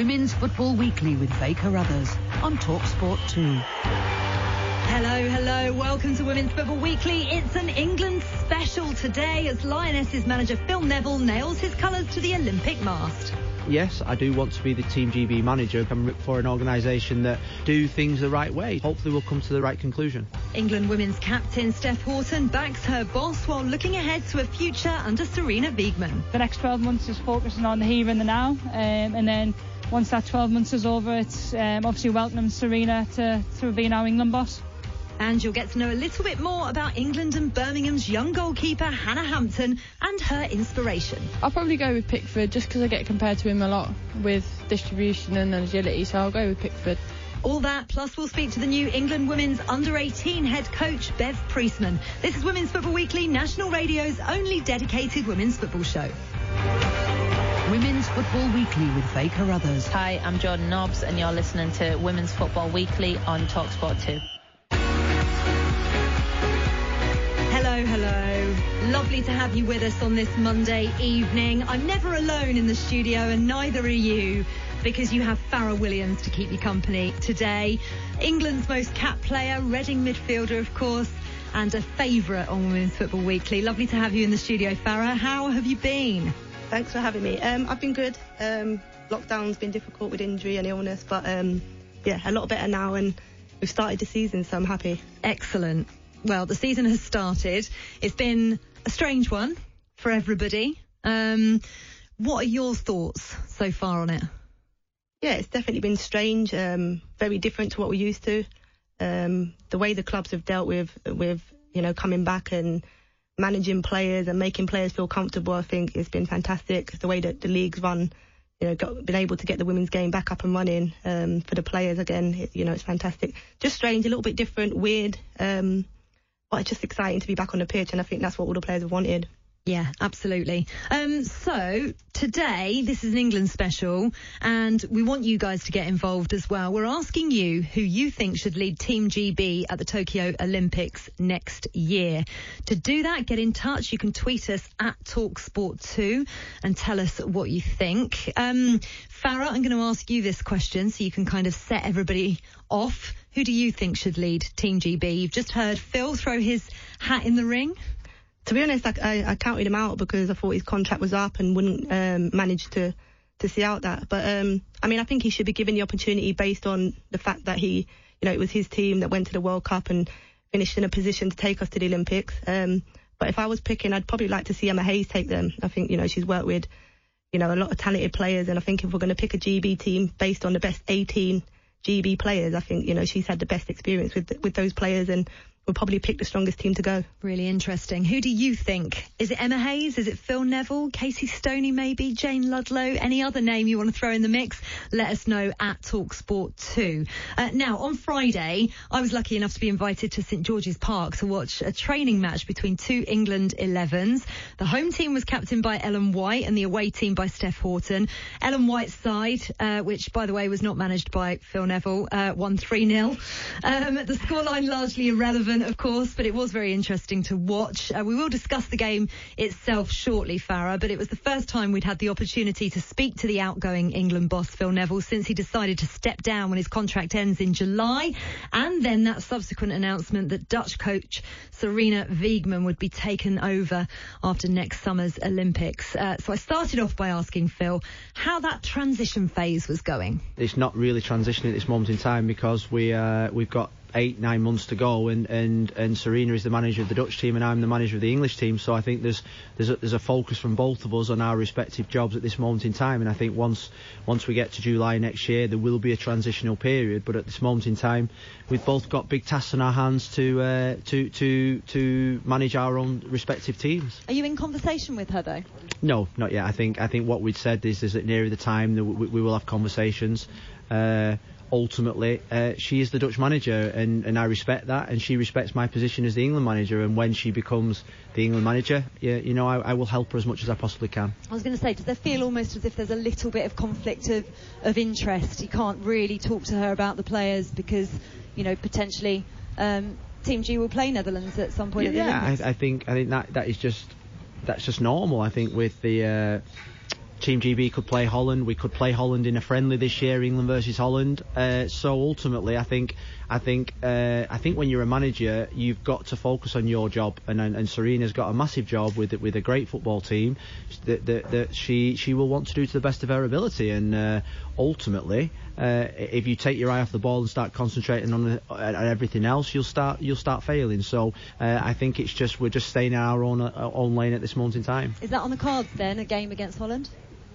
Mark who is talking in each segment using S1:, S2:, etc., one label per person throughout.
S1: Women's Football Weekly with Faye Carruthers on TalkSport 2.
S2: Hello, hello. Welcome to Women's Football Weekly. It's an England special today as Lionesses manager Phil Neville nails his colours to the Olympic mast.
S3: Yes, I do want to be the Team GB manager. I'm for an organisation that do things the right way. Hopefully we'll come to the right conclusion.
S2: England women's captain Steph Houghton backs her boss while looking ahead to a future under Sarina Wiegman.
S4: The next 12 months is focusing on the here and the now, um, and then once that 12 months is over, it's um, obviously welcoming Sarina to, to being our England boss.
S2: And you'll get to know a little bit more about England and Birmingham's young goalkeeper Hannah Hampton and her inspiration.
S5: I'll probably go with Pickford just because I get compared to him a lot with distribution and agility, so I'll go with Pickford.
S2: All that, plus we'll speak to the new England women's under 18 head coach, Bev Priestman. This is Women's Football Weekly, National Radio's only dedicated women's football show.
S1: Women's Football Weekly with Faye Carruthers.
S6: Hi, I'm Jordan Nobbs, and you're listening to Women's Football Weekly on Talksport 2.
S2: Hello, hello. Lovely to have you with us on this Monday evening. I'm never alone in the studio, and neither are you, because you have Fara Williams to keep you company today. England's most capped player, Reading midfielder, of course, and a favourite on Women's Football Weekly. Lovely to have you in the studio, Fara. How have you been?
S7: Thanks for having me. Um, I've been good. Um, lockdown's been difficult with injury and illness, but um, yeah, a lot better now, and we've started the season, so I'm happy.
S2: Excellent. Well, the season has started. It's been a strange one for everybody. Um, what are your thoughts so far on it?
S7: Yeah, it's definitely been strange. Um, very different to what we're used to. Um, the way the clubs have dealt with with you know coming back and managing players and making players feel comfortable, I think it's been fantastic. The way that the league's run, you know, got, been able to get the women's game back up and running um, for the players again, it, you know, it's fantastic. Just strange, a little bit different, weird, um, but it's just exciting to be back on the pitch, and I think that's what all the players have wanted.
S2: Yeah, absolutely. Um, so today, this is an England special, and we want you guys to get involved as well. We're asking you who you think should lead Team GB at the Tokyo Olympics next year. To do that, get in touch. You can tweet us at TalkSport2 and tell us what you think. Um, Fara, I'm going to ask you this question so you can kind of set everybody off. Who do you think should lead Team GB? You've just heard Phil throw his hat in the ring
S7: to be honest, I, I, I, counted him out because I thought his contract was up and wouldn't um, manage to to see out that. But um, I mean, I think he should be given the opportunity based on the fact that he, you know, it was his team that went to the World Cup and finished in a position to take us to the Olympics. Um, but if I was picking, I'd probably like to see Emma Hayes take them. I think, you know, she's worked with, you know, a lot of talented players, and I think if we're going to pick a GB team based on the best 18 GB players, I think, you know, she's had the best experience with with those players and probably pick the strongest team to go.
S2: Really interesting. Who do you think? Is it Emma Hayes? Is it Phil Neville? Casey Stoney maybe? Jayne Ludlow? Any other name you want to throw in the mix? Let us know at Talksport 2. Uh, now, on Friday, I was lucky enough to be invited to St George's Park to watch a training match between two England 11s. The home team was captained by Ellen White and the away team by Steph Houghton. Ellen White's side, uh, which by the way was not managed by Phil Neville, uh, won 3 0. Um, the scoreline largely irrelevant, of course, but it was very interesting to watch. Uh, we will discuss the game itself shortly, Fara, but it was the first time we'd had the opportunity to speak to the outgoing England boss, Phil Neville, since he decided to step down when his contract ends in July. And then that subsequent announcement that Dutch coach Sarina Wiegman would be taken over after next summer's Olympics. Uh, so I started off by asking Phil how that transition phase was going.
S3: It's not really transitioning at this moment in time because we uh, we've got eight nine months to go and and and Sarina is the manager of the Dutch team and I'm the manager of the English team so I think there's there's a, there's a focus from both of us on our respective jobs at this moment in time and I think once once we get to July next year there will be a transitional period but at this moment in time we've both got big tasks in our hands to uh, to to to manage our own respective teams.
S2: Are you in conversation with her though?
S3: No, not yet. I think I think what we'd said is is that nearer the time that we, we will have conversations. Uh, ultimately, uh, she is the Dutch manager, and, and I respect that, and she respects my position as the England manager. And when she becomes the England manager, yeah, you know, I, I will help her as much as I possibly can.
S2: I was going to say, does there feel almost as if there's a little bit of conflict of, of interest? You can't really talk to her about the players because, you know, potentially um, Team G will play Netherlands at some point.
S3: Yeah,
S2: at the
S3: I, I think I think that that is just that's just normal. I think with the. Uh, Team GB could play Holland. We could play Holland in a friendly this year, England versus Holland. Uh, so ultimately, I think, I think, uh, I think when you're a manager, you've got to focus on your job. And and, and Sarina's got a massive job with with a great football team that, that, that she she will want to do to the best of her ability. And uh, ultimately, uh, if you take your eye off the ball and start concentrating on, on everything else, you'll start you'll start failing. So uh, I think it's just we're just staying in our own uh, own lane at this moment in time.
S2: Is that on the cards then? A game against Holland?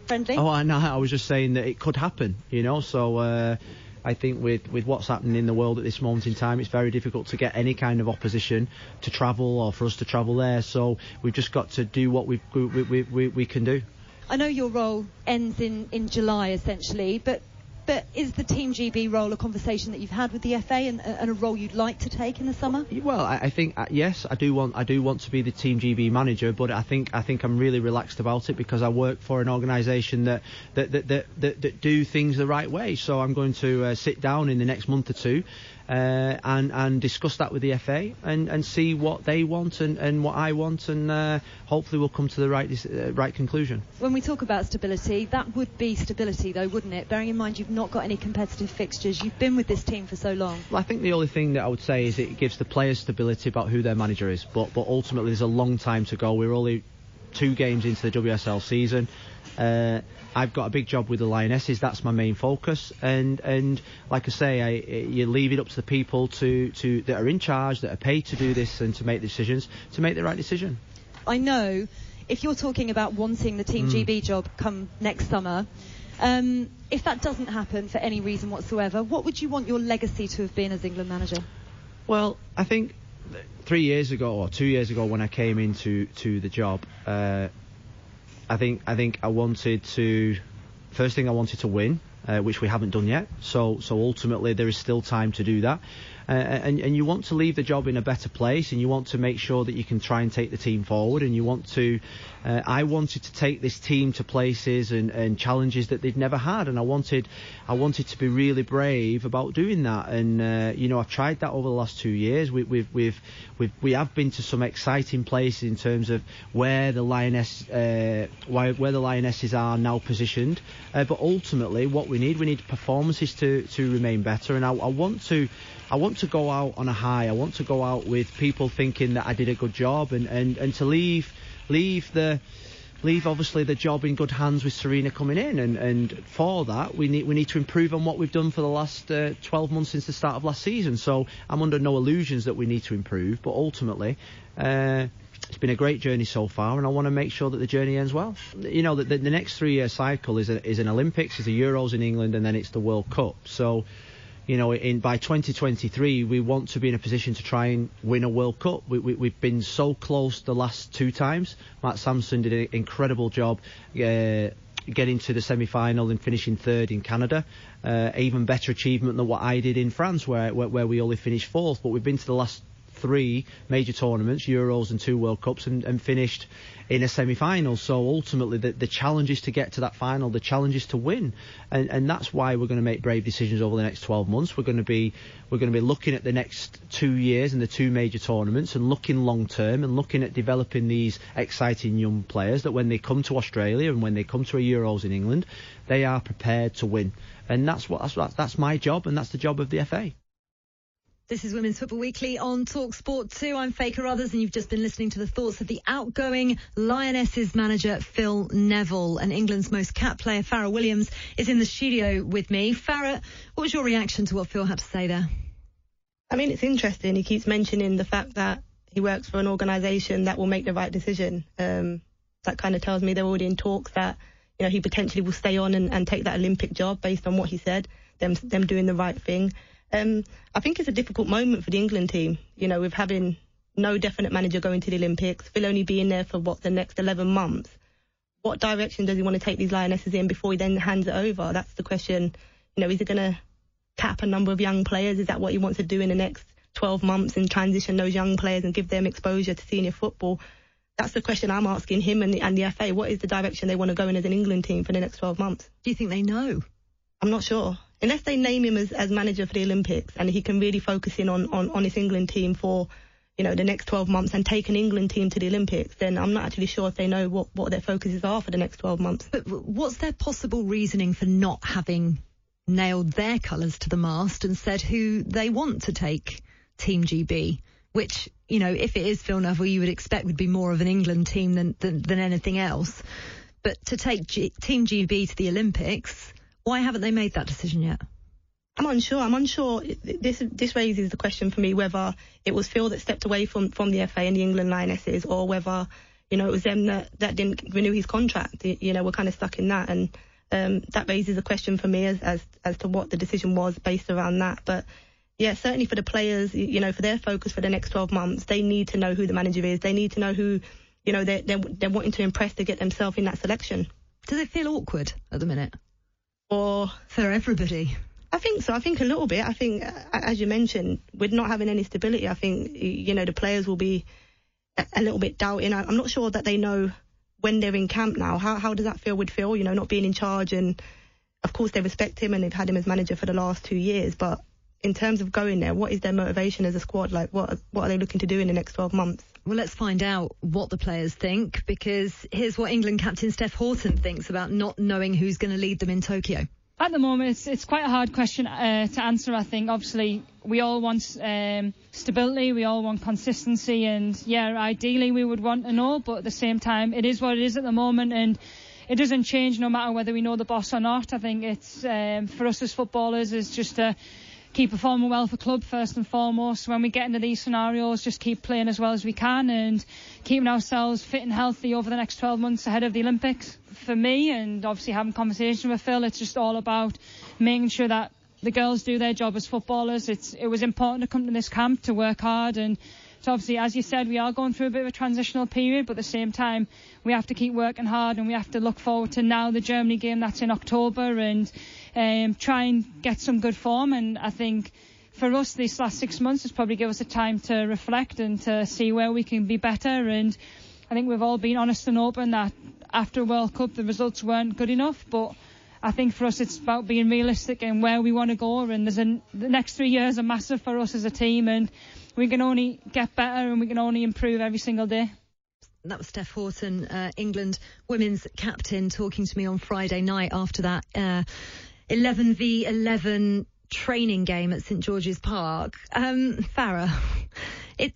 S2: Friendly?
S3: Oh, I know. I was just saying that it could happen, you know. So uh, I think with, with what's happening in the world at this moment in time, it's very difficult to get any kind of opposition to travel or for us to travel there. So we've just got to do what we we, we, we can do.
S2: I know your role ends in, in July essentially, but but is the Team GB role a conversation that you've had with the FA and, and a role you'd like to take in the summer?
S3: Well, I, I think uh, yes, I do want I do want to be the Team GB manager, but I think I think I'm really relaxed about it because I work for an organisation that that, that that, that that do things the right way. So I'm going to uh, sit down in the next month or two uh, and and discuss that with the FA and, and see what they want and, and what I want and uh, hopefully we'll come to the right uh, right conclusion.
S2: When we talk about stability, that would be stability though, wouldn't it? Bearing in mind you've not got any competitive fixtures, you've been with this team for so long.
S3: Well, I think the only thing that I would say is it gives the players stability about who their manager is, but but ultimately there's a long time to go. We're only two games into the WSL season. Uh, I've got a big job with the Lionesses. That's my main focus. And and like I say, I, you leave it up to the people to, to that are in charge, that are paid to do this and to make decisions, to make the right decision.
S2: I know if you're talking about wanting the Team mm. GB job come next summer. Um, if that doesn't happen for any reason whatsoever, what would you want your legacy to have been as England manager?
S3: Well, I think three years ago or two years ago when I came into to the job, uh, I think I think I wanted to first thing I wanted to win, uh, which we haven't done yet. So so ultimately there is still time to do that. Uh, and, and you want to leave the job in a better place and you want to make sure that you can try and take the team forward and you want to uh, I wanted to take this team to places and, and challenges that they'd never had and I wanted I wanted to be really brave about doing that. And uh, you know I've tried that over the last two years. We, we've we've we've we have been to some exciting places in terms of where the lioness uh, where, where the lionesses are now positioned. Uh, but ultimately what we need we need performances to to remain better. And I, I want to I want to go out on a high. I want to go out with people thinking that I did a good job and, and, and to leave leave the leave obviously the job in good hands with Sarina coming in and, and for that we need we need to improve on what we've done for the last uh, 12 months since the start of last season so I'm under no illusions that we need to improve but ultimately uh, it's been a great journey so far, and I want to make sure that the journey ends well. You know, the, the, the next three-year cycle is a, is an Olympics, is the Euros in England, and then it's the World Cup. So you know, in by 2023, we want to be in a position to try and win a World Cup. We, we, we've been so close the last two times. Matt Sampson did an incredible job. Uh, getting to the semi-final and finishing third in Canada. Uh, even better achievement than what I did in France, where, where, where we only finished fourth. But we've been to the last three major tournaments, Euros and two World Cups, and, and finished in a semi-final. So ultimately, the, the challenge is to get to that final. The challenge is to win, and, and that's why we're going to make brave decisions over the next 12 months. We're going to be we're going to be looking at the next two years and the two major tournaments, and looking long term, and looking at developing these exciting young players that when they come to Australia and when they come to a Euros in England, they are prepared to win. And that's what that's, that's my job, and that's the job of the FA.
S2: This is Women's Football Weekly on Talk Sport 2. I'm Faye Carruthers, and you've just been listening to the thoughts of the outgoing Lionesses manager Phil Neville. And England's most capped player, Fara Williams, is in the studio with me. Fara, what was your reaction to what Phil had to say there?
S7: I mean, it's interesting. He keeps mentioning the fact that he works for an organisation that will make the right decision. Um, that kind of tells me they're already in talks that you know he potentially will stay on and, and take that Olympic job based on what he said. Them them doing the right thing. Um, I think it's a difficult moment for the England team. You know, with having no definite manager going to the Olympics, Phil only being there for what the next 11 months. What direction does he want to take these Lionesses in before he then hands it over? That's the question. You know, is he going to cap a number of young players? Is that what he wants to do in the next 12 months and transition those young players and give them exposure to senior football? That's the question I'm asking him and the, and the FA. What is the direction they want to go in as an England team for the next 12 months?
S2: Do you think they know?
S7: I'm not sure unless they name him as, as manager for the Olympics and he can really focus in on, on, on his England team for, you know, the next 12 months and take an England team to the Olympics, then I'm not actually sure if they know what, what their focuses are for the next 12 months.
S2: But what's their possible reasoning for not having nailed their colours to the mast and said who they want to take Team GB? Which, you know, if it is Phil Neville, you would expect would be more of an England team than, than, than anything else. But to take G- Team GB to the Olympics, why haven't they made that decision yet?
S7: I'm unsure. I'm unsure. This this raises the question for me whether it was Phil that stepped away from, from the FA and the England Lionesses, or whether you know it was them that, that didn't renew his contract. You know, we're kind of stuck in that, and um, that raises a question for me as, as as to what the decision was based around that. But yeah, certainly for the players, you know, for their focus for the next 12 months, they need to know who the manager is. They need to know who, you know, they're they're, they're wanting to impress to get themselves in that selection.
S2: Does it feel awkward at the minute?
S7: Or
S2: for everybody?
S7: I think so. I think a little bit. I think, as you mentioned, with not having any stability, I think you know the players will be a little bit doubting. I'm not sure that they know when they're in camp now. How how does that feel with Phil? You know, not being in charge, and of course they respect him and they've had him as manager for the last two years. But in terms of going there, what is their motivation as a squad? Like, what what are they looking to do in the next 12 months?
S2: Well, let's find out what the players think because here's what England captain Steph Houghton thinks about not knowing who's going to lead them in Tokyo.
S4: At the moment, it's, it's quite a hard question uh, to answer. I think obviously we all want um, stability, we all want consistency, and yeah, ideally we would want to know, but at the same time, it is what it is at the moment, and it doesn't change no matter whether we know the boss or not. I think it's um, for us as footballers is just to keep performing well for club first and foremost. When we get into these scenarios, just keep playing as well as we can and keeping ourselves fit and healthy over the next 12 months ahead of the Olympics. For me, and obviously having conversations with Phil, it's just all about making sure that the girls do their job as footballers. It's it was important to come to this camp to work hard and so obviously, as you said, we are going through a bit of a transitional period, but at the same time, we have to keep working hard and we have to look forward to now the Germany game that's in October and um, try and get some good form. And I think for us, these last six months has probably given us a time to reflect and to see where we can be better. And I think we've all been honest and open that after World Cup the results weren't good enough, but I think for us it's about being realistic and where we want to go. And there's a, the next three years are massive for us as a team, and we can only get better and we can only improve every single day.
S2: That was Steph Houghton, uh, England women's captain, talking to me on Friday night after that uh, 11 v 11 training game at St George's Park. Um, Fara, it.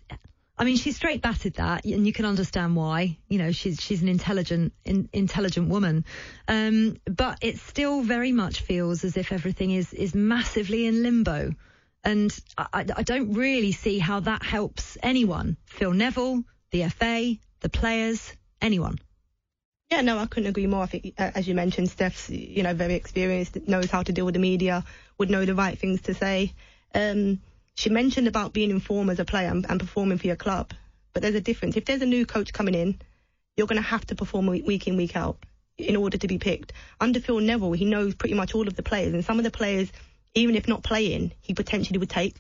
S2: I mean, she straight batted that, and you can understand why. You know, she's she's an intelligent, in, intelligent woman, um, but it still very much feels as if everything is is massively in limbo, and I, I don't really see how that helps anyone. Phil Neville, the FA, the players, anyone.
S7: Yeah, no, I couldn't agree more. I think, uh, as you mentioned, Steph's, you know, very experienced, knows how to deal with the media, would know the right things to say. Um, she mentioned about being informed as a player and, and performing for your club, but there's a difference. If there's a new coach coming in, you're going to have to perform week in, week out in order to be picked. Under Phil Neville, he knows pretty much all of the players, and some of the players, even if not playing, he potentially would take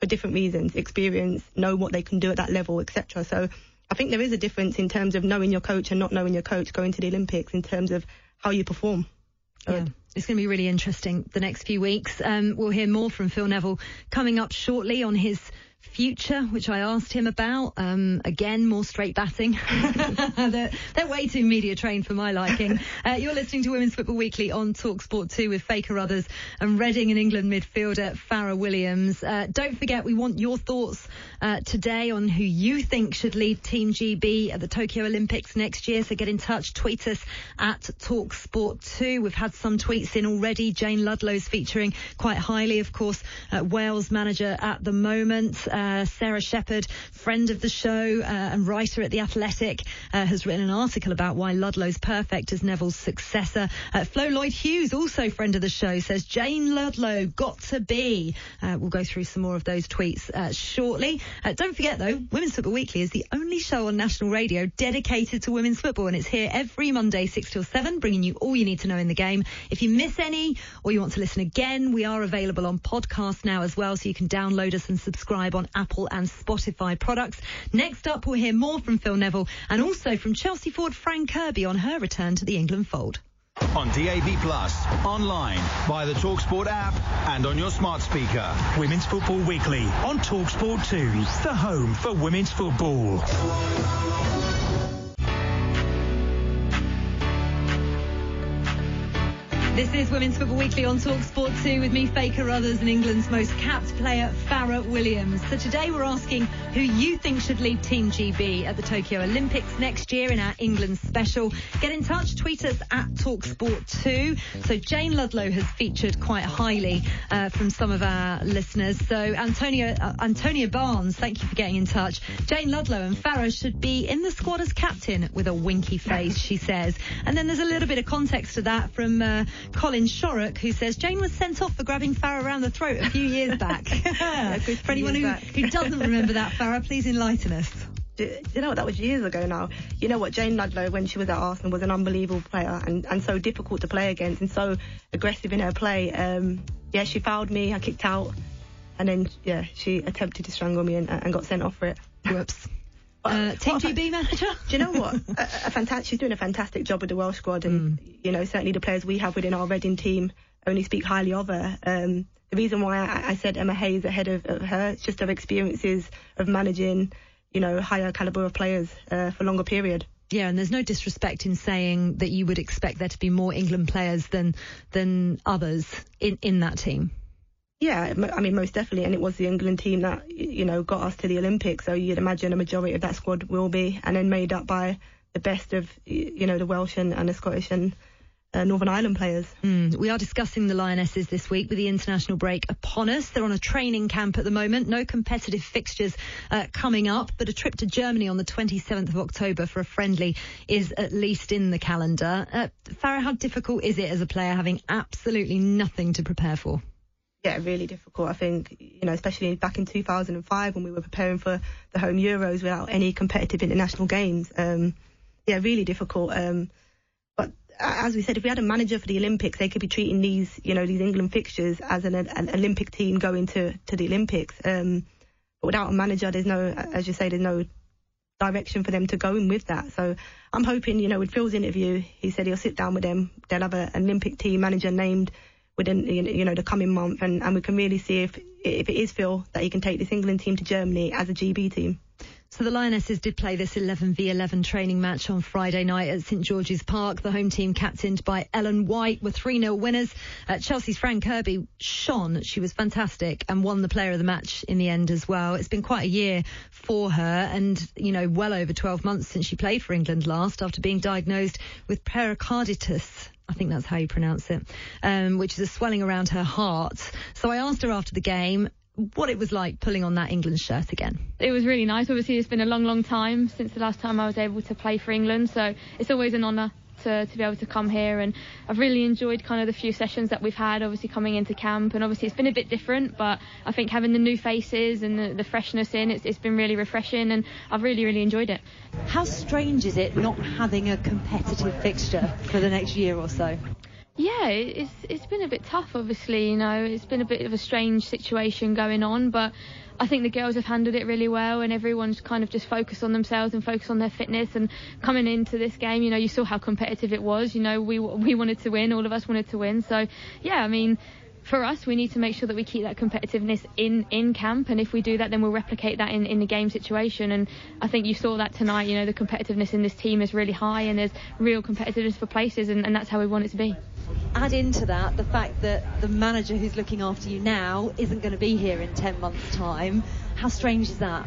S7: for different reasons, experience, know what they can do at that level, etc. So I think there is a difference in terms of knowing your coach and not knowing your coach going to the Olympics in terms of how you perform.
S2: Yeah. It's going to be really interesting the next few weeks. Um, we'll hear more from Phil Neville coming up shortly on his future, which I asked him about. Um, again, more straight batting. they're, they're, way too media trained for my liking. Uh, you're listening to Women's Football Weekly on Talksport 2 with Faye Carruthers and Reading and England midfielder Fara Williams. Uh, don't forget, we want your thoughts uh, today on who you think should lead Team GB at the Tokyo Olympics next year. So get in touch, tweet us at Talksport 2. We've had some tweets in already. Jayne Ludlow's featuring quite highly, of course, Wales manager at the moment. Uh, Sarah Shepherd, friend of the show uh, and writer at The Athletic, uh, has written an article about why Ludlow's perfect as Neville's successor. Uh, Flo Lloyd Hughes, also friend of the show, says Jayne Ludlow got to be. Uh, we'll go through some more of those tweets shortly. don't forget, though, Women's Football Weekly is the only show on national radio dedicated to women's football, and it's here every Monday, 6 till 7, bringing you all you need to know in the game. If you miss any or you want to listen again, we are available on podcast now as well, so you can download us and subscribe on on Apple and Spotify products. Next up, we'll hear more from Phil Neville and also from Chelsea forward Fran Kirby on her return to the England fold.
S8: On DAB Plus, online, via the Talksport app, and on your smart speaker.
S9: Women's Football Weekly on Talksport 2, the home for women's football.
S2: This is Women's Football Weekly on Talk Sport 2 with me, Faye Carruthers, and England's most capped player, Fara Williams. So today we're asking who you think should lead Team GB at the Tokyo Olympics next year in our England special. Get in touch, tweet us at Talk Sport 2. So Jayne Ludlow has featured quite highly uh, from some of our listeners. So Antonia, uh, Antonia Barnes, thank you for getting in touch. Jayne Ludlow and Fara should be in the squad as captain with a winky face, she says. And then there's a little bit of context to that from uh, Colin Shorrock, who says Jayne was sent off for grabbing Fara around the throat a few years back. yeah, for anyone who, who doesn't remember that, Fara, please enlighten us.
S7: Do, you know what? That was years ago now. You know what? Jayne Ludlow, when she was at Arsenal, was an unbelievable player and, and so difficult to play against and so aggressive in her play. Um, yeah, she fouled me. I kicked out. And then, yeah, she attempted to strangle me and, and got sent off for it.
S2: Whoops. Uh, Team GB manager?
S7: Do you know what? a, a fantastic, she's doing a fantastic job with the Welsh squad, and mm. you know certainly the players we have within our Reading team only speak highly of her. Um, the reason why I, I, said Emma Hayes ahead of, of her, it's just her experiences of managing, you know, higher caliber of players uh, for a longer period.
S2: Yeah, and there's no disrespect in saying that you would expect there to be more England players than than others in in that team.
S7: Yeah, I mean, most definitely. And it was the England team that, you know, got us to the Olympics. So you'd imagine a majority of that squad will be, and then made up by the best of, you know, the Welsh and, and the Scottish and uh, Northern Ireland players.
S2: Mm, we are discussing the Lionesses this week with the international break upon us. They're on a training camp at the moment. No competitive fixtures uh, coming up, but a trip to Germany on the 27th of October for a friendly is at least in the calendar. Uh, Fara, how difficult is it as a player having absolutely nothing to prepare for?
S7: Yeah, really difficult. I think, you know, especially back in 2005 when we were preparing for the home Euros without any competitive international games. Um, yeah, really difficult. Um, but as we said, if we had a manager for the Olympics, they could be treating these, you know, these England fixtures as an, an Olympic team going to, to the Olympics. Um, but without a manager, there's no, as you say, there's no direction for them to go in with that. So I'm hoping, you know, with Phil's interview, he said he'll sit down with them. They'll have a, an Olympic team manager named within you know the coming month, and, and we can really see if if it is Phil that he can take this England team to Germany as a GB team.
S2: So the Lionesses did play this 11 v 11 training match on Friday night at St George's Park. The home team, captained by Ellen White, were 3 0 winners. Uh, Chelsea's Fran Kirby shone. She was fantastic and won the player of the match in the end as well. It's been quite a year for her and, you know, well over 12 months since she played for England last after being diagnosed with pericarditis. I think that's how you pronounce it, um, which is a swelling around her heart. So I asked her after the game what it was like pulling on that England shirt again.
S10: It was really nice. Obviously, it's been a long, long time since the last time I was able to play for England, so it's always an honour to, to be able to come here, and I've really enjoyed kind of the few sessions that we've had. Obviously coming into camp, and obviously it's been a bit different, but I think having the new faces and the, the freshness in, it's, it's been really refreshing, and I've really really enjoyed it.
S2: How strange is it not having a competitive fixture for the next year or so?
S10: Yeah, it's it's been a bit tough. Obviously, you know, it's been a bit of a strange situation going on, but I think the girls have handled it really well, and everyone's kind of just focused on themselves and focused on their fitness. And coming into this game, you know, you saw how competitive it was. You know, we we wanted to win, all of us wanted to win. So, yeah, I mean, for us, we need to make sure that we keep that competitiveness in, in camp, and if we do that, then we'll replicate that in, in the game situation. And I think you saw that tonight. You know, the competitiveness in this team is really high, and there's real competitiveness for places, and, and that's how we want it to be.
S2: Add into that the fact that the manager who's looking after you now isn't going to be here in 10 months' time. How strange is that?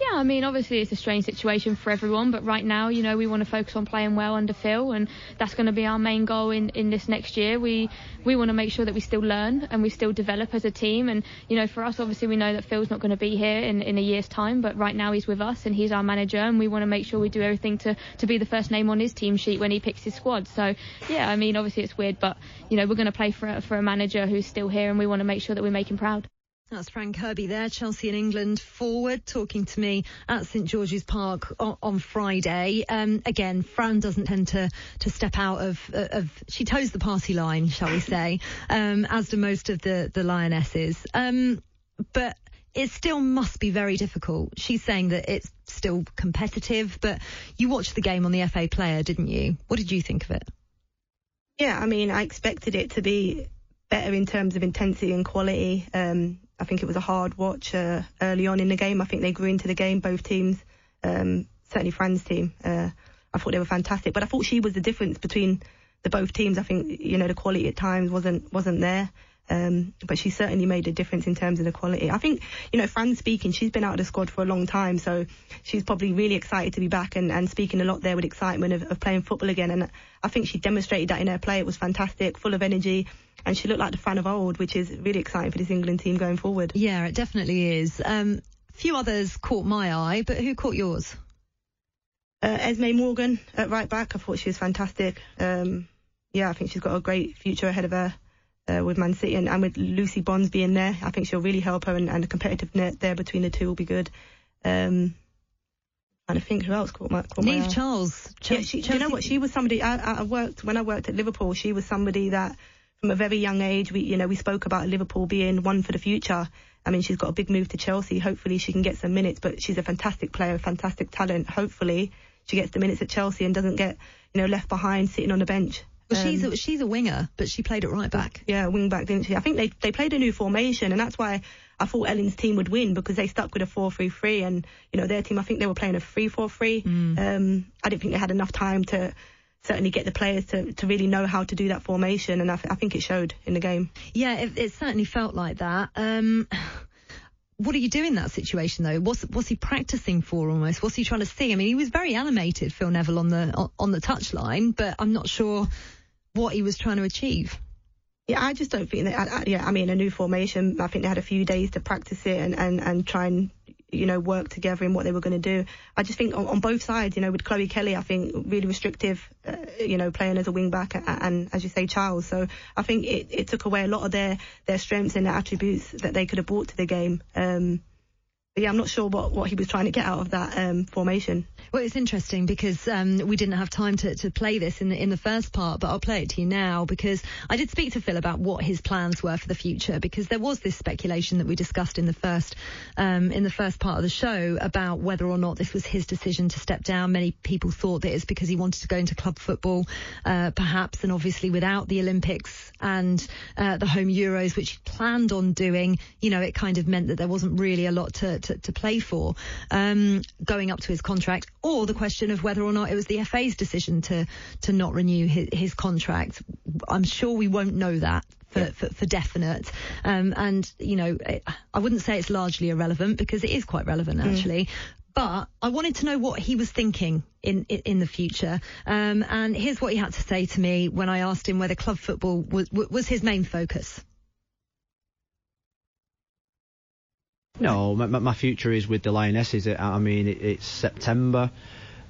S10: Yeah, I mean, obviously it's a strange situation for everyone, but right now, you know, we want to focus on playing well under Phil, and that's going to be our main goal in, in this next year. We we want to make sure that we still learn and we still develop as a team, and you know, for us, obviously, we know that Phil's not going to be here in, in a year's time, but right now he's with us and he's our manager, and we want to make sure we do everything to to be the first name on his team sheet when he picks his squad. So yeah, I mean, obviously it's weird, but you know, we're going to play for for a manager who's still here, and we want to make sure that we make him proud.
S2: That's Fran Kirby there, Chelsea and England forward, talking to me at St George's Park on, on Friday. Um, again, Fran doesn't tend to, to step out of, of, she toes the party line, shall we say, um, as do most of the, the Lionesses. Um, but it still must be very difficult. She's saying that it's still competitive, but you watched the game on the FA player, didn't you? What did you think of it?
S7: Yeah, I mean, I expected it to be better in terms of intensity and quality. Um, I think it was a hard watch uh, early on in the game. I think they grew into the game, both teams. Um, certainly Fran's team. Uh, I thought they were fantastic, but I thought she was the difference between the both teams. I think you know the quality at times wasn't wasn't there. Um, but she certainly made a difference in terms of the quality. I think, you know, Fran speaking, she's been out of the squad for a long time, so she's probably really excited to be back and, and speaking a lot there with excitement of, of playing football again. And I think she demonstrated that in her play. It was fantastic, full of energy, and she looked like the fan of old, which is really exciting for this England team going forward.
S2: Yeah, it definitely is. Um, few others caught my eye, but who caught yours?
S7: Uh, Esme Morgan at right back. I thought she was fantastic. Um, yeah, I think she's got a great future ahead of her uh, with Man City and, and, with Lucy Bronze being there. I think she'll really help her and, and the competitive net there between the two will be good. Um, and I think who else caught my caught
S2: Niamh
S7: my
S2: Charles.
S7: Ch- yeah, she, you know what? She was somebody I, I worked when I worked at Liverpool. She was somebody that from a very young age, we you know we spoke about Liverpool being one for the future. I mean, she's got a big move to Chelsea. Hopefully, she can get some minutes. But she's a fantastic player, a fantastic talent. Hopefully, she gets the minutes at Chelsea and doesn't get you know left behind sitting on the bench.
S2: Well, she's a, she's a winger, but she played it right back.
S7: Yeah, wing back, didn't she? I think they they played a new formation, and that's why I thought Ellen's team would win because they stuck with a 4-3-3, and you know their team. I think they were playing a 3-4-3.
S2: Mm.
S7: Um, I didn't think they had enough time to certainly get the players to, to really know how to do that formation, and I, th- I think it showed in the game.
S2: Yeah, it, it certainly felt like that. Um, what do you do in that situation though? What's what's he practicing for almost? What's he trying to see? I mean, he was very animated, Phil Neville, on the on the touchline, but I'm not sure what he was trying to achieve.
S7: Yeah, I just don't think that. I, I, yeah, I mean, a new formation. I think they had a few days to practice it and, and, and try and you know work together in what they were going to do. I just think on, on both sides, you know, with Chloe Kelly, I think really restrictive, uh, you know, playing as a wing back and, and, as you say, Charles. So I think it, it took away a lot of their their strengths and their attributes that they could have brought to the game. Um, yeah, I'm not sure what, what he was trying to get out of that um, formation.
S2: Well, it's interesting because um, we didn't have time to, to play this in the in the first part, but I'll play it to you now because I did speak to Phil about what his plans were for the future because there was this speculation that we discussed in the first um, in the first part of the show about whether or not this was his decision to step down. Many people thought that it's because he wanted to go into club football, uh, perhaps, and obviously without the Olympics and uh, the home Euros, which he planned on doing, you know, it kind of meant that there wasn't really a lot to to, to play for um, going up to his contract or the question of whether or not it was the FA's decision to to not renew his, his contract. I'm sure we won't know that for, yeah. for, for, definite. Um, and, you know, I wouldn't say it's largely irrelevant because it is quite relevant actually. Mm. But I wanted to know what he was thinking in in, in the future. Um, and here's what he had to say to me when I asked him whether club football was, was his main focus.
S3: No, my, my future is with the Lionesses. I mean, it, it's September.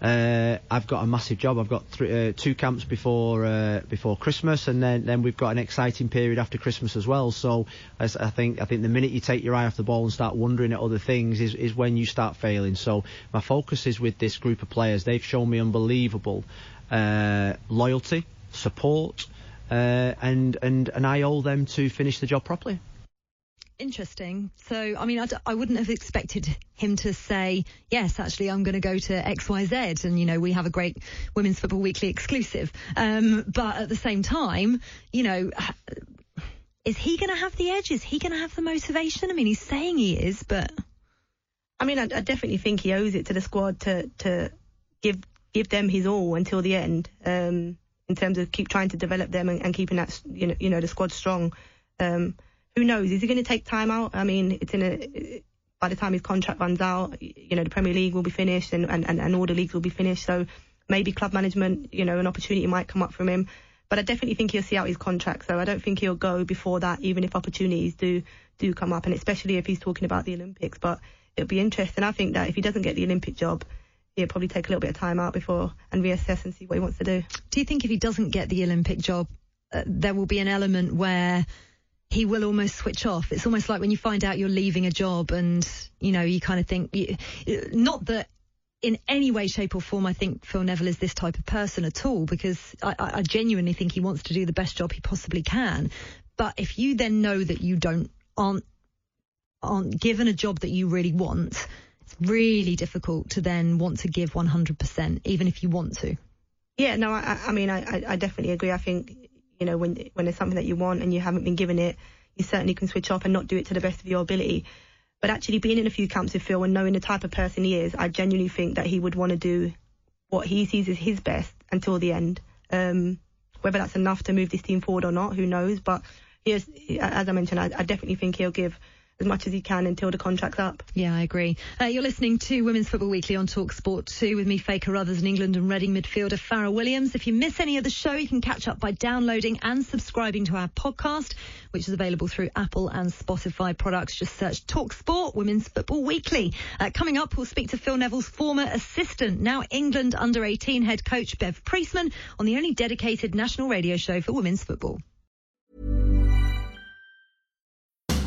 S3: uh, I've got a massive job. I've got three, uh, two camps before uh, before Christmas, and then, then we've got an exciting period after Christmas as well. So as I think I think the minute you take your eye off the ball and start wondering at other things is, is when you start failing. So my focus is with this group of players. They've shown me unbelievable uh, loyalty, support, uh, and and and I owe them to finish the job properly.
S2: Interesting. So, I mean, I, wouldn't have expected him to say, yes, actually, I'm going to go to XYZ. And, you know, we have a great Women's Football Weekly exclusive. Um, but at the same time, you know, is he going to have the edge? Is he going to have the motivation? I mean, he's saying he is, but.
S7: I mean, I, I definitely think he owes it to the squad to, to give give them his all until the end. Um, in terms of keep trying to develop them and, and keeping that, you know, you know, the squad strong. Um, who knows? Is he going to take time out? I mean, it's in a. By the time his contract runs out, you know, the Premier League will be finished and, and, and all the leagues will be finished. So maybe club management, you know, an opportunity might come up from him. But I definitely think he'll see out his contract. So I don't think he'll go before that, even if opportunities do do come up, and especially if he's talking about the Olympics. But it'll be interesting. I think that if he doesn't get the Olympic job, he'll probably take a little bit of time out before and reassess and see what he wants to do.
S2: Do you think if he doesn't get the Olympic job, uh, there will be an element where he will almost switch off. It's almost like when you find out you're leaving a job and, you know, you kind of think, not that in any way, shape or form, I think Phil Neville is this type of person at all because I, I genuinely think he wants to do the best job he possibly can. But if you then know that you don't, aren't, aren't given a job that you really want, it's really difficult to then want to give 100%, even if you want to.
S7: Yeah, no, I, I mean, I, I definitely agree. I think you know, when when there's something that you want and you haven't been given it, you certainly can switch off and not do it to the best of your ability. But actually, being in a few camps with Phil and knowing the type of person he is, I genuinely think that he would want to do what he sees as his best until the end. Um, whether that's enough to move this team forward or not, who knows? But he as I mentioned, I, I definitely think he'll give as much as you can until the contract's up.
S2: Yeah, I agree. Uh, you're listening to Women's Football Weekly on Talk Sport 2 with me, Faye Carruthers, and England and Reading midfielder Fara Williams. If you miss any of the show, you can catch up by downloading and subscribing to our podcast, which is available through Apple and Spotify products. Just search Talk Sport Women's Football Weekly. Uh, coming up, we'll speak to Phil Neville's former assistant, now England under 18 head coach Bev Priestman, on the only dedicated national radio show for women's football.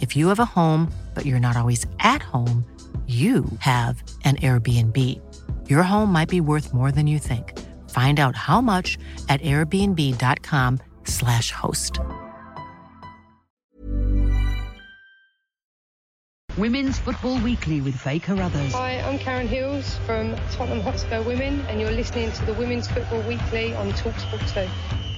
S11: If you have a home, but you're not always at home, you have an Airbnb. Your home might be worth more than you think. Find out how much at airbnb.com/slash host.
S1: Women's Football Weekly with Faye Carruthers.
S12: Hi, I'm Karen Hills from Tottenham Hotspur Women, and you're listening to the Women's Football Weekly on Talksport 2.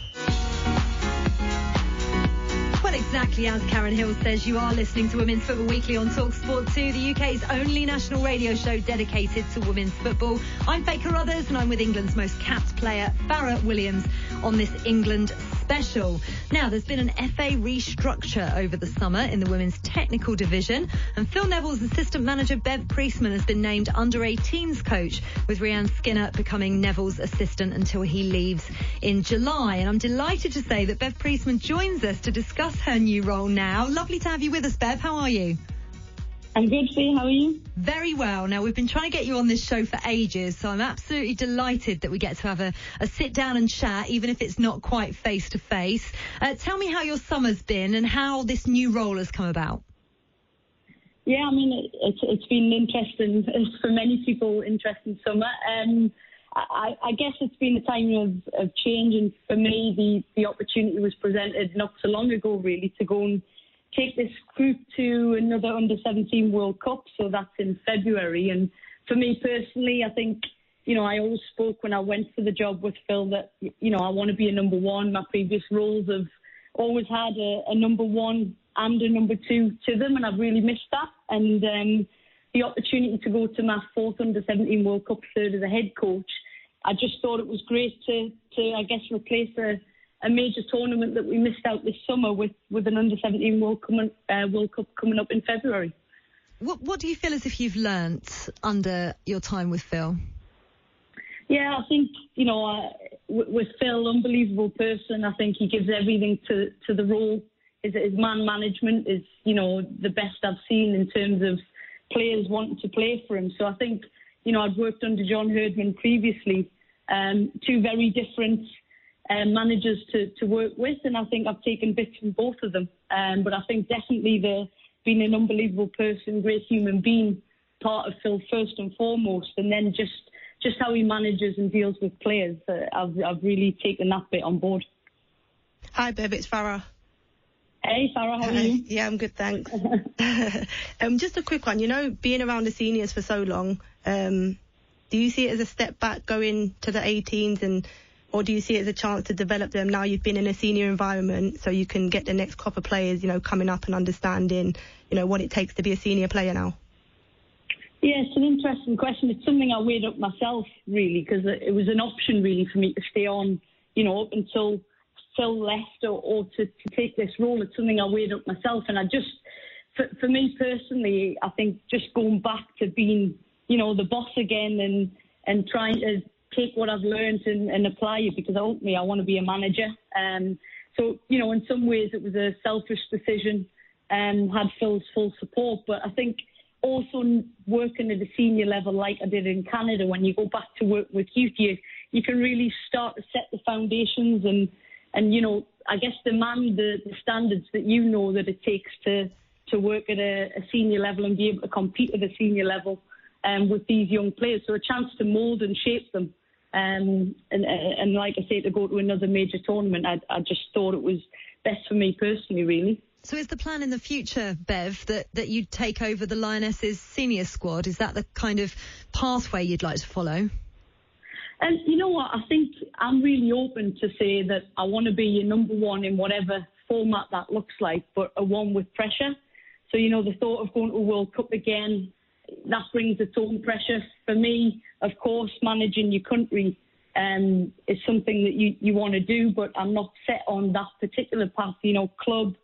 S2: Exactly as Karen Hill says, you are listening to Women's Football Weekly on Talksport 2, the UK's only national radio show dedicated to women's football. I'm Faye Carruthers and I'm with England's most capped player, Fara Williams, on this England special. Now, there's been an FA restructure over the summer in the women's technical division, and Phil Neville's assistant manager Bev Priestman has been named under 18s coach, with Rianne Skinner becoming Neville's assistant until he leaves in July. And I'm delighted to say that Bev Priestman joins us to discuss her new role now. Lovely to have you with us, Bev. How are you?
S13: I'm good, Fee. How are you?
S2: Very well. Now, we've been trying to get you on this show for ages, so I'm absolutely delighted that we get to have a, a sit down and chat, even if it's not quite face to face. Tell me how your summer's been and how this new role has come about.
S13: Yeah, I mean, it, it's, it's been interesting, it's for many people, interesting summer. Um, I, I guess it's been a time of, of change, and for me, the, the opportunity was presented not so long ago, really, to go and take this group to another under 17 World Cup. So that's in February. And for me personally, I think, you know, I always spoke when I went for the job with Phil that, you know, I want to be a number one. My previous roles have always had a, a number one and a number two to them, and I've really missed that. And um, the opportunity to go to my fourth under 17 World Cup third as a head coach, I just thought it was great to, to I guess, replace a a major tournament that we missed out this summer with, with an under 17 World, coming, uh, World Cup coming up in February.
S2: What, what do you feel as if you've learnt under your time with Phil?
S13: Yeah, I think, you know, uh, with Phil, unbelievable person. I think he gives everything to, to the role. His, his man management is, you know, the best I've seen in terms of players wanting to play for him. So I think, you know, I'd worked under John Herdman previously. Um, two very different um, managers to, to work with, and I think I've taken bits from both of them. Um, but I think definitely the being an unbelievable person, great human being, part of Phil first and foremost, and then just just how he manages and deals with players. Uh, I've I've really taken that bit on board.
S7: Hi, Bev, it's Fara.
S13: Hey, Fara, how are you?
S7: Yeah, I'm good, thanks. um, just a quick one. You know, being around the seniors for so long, um, do you see it as a step back going to the 18s and or do you see it as a chance to develop them now you've been in a senior environment so you can get the next crop of players, you know, coming up and understanding, you know, what it takes to be a senior player now?
S13: Yeah, it's an interesting question. It's something I weighed up myself, really, because it was an option, really, for me to stay on, you know, up until Phil left or, or to, to take this role. It's something I weighed up myself. And I just, for, for me personally, I think just going back to being, you know, the boss again and, and trying to take what I've learned and, and apply it because ultimately I want to be a manager. Um, so, you know, in some ways it was a selfish decision, and had Phil's full support, but I think also working at a senior level like I did in Canada, when you go back to work with youth, you, you can really start to set the foundations and, and you know, I guess demand the, the standards that you know that it takes to, to work at a, a senior level and be able to compete at a senior level um, with these young players. So a chance to mould and shape them. Um, and, and like I say, to go to another major tournament, I, I just thought it was best for me personally, really.
S2: So is the plan in the future, Bev, that, that you'd take over the Lionesses senior squad? Is that the kind of pathway you'd like to follow?
S13: And you know what? I think I'm really open to say that I want to be your number one in whatever format that looks like, but a one with pressure. So, you know, the thought of going to a World Cup again, that brings its own pressure. For me, of course, managing your country um, is something that you, you want to do, but I'm not set on that particular path. You know, club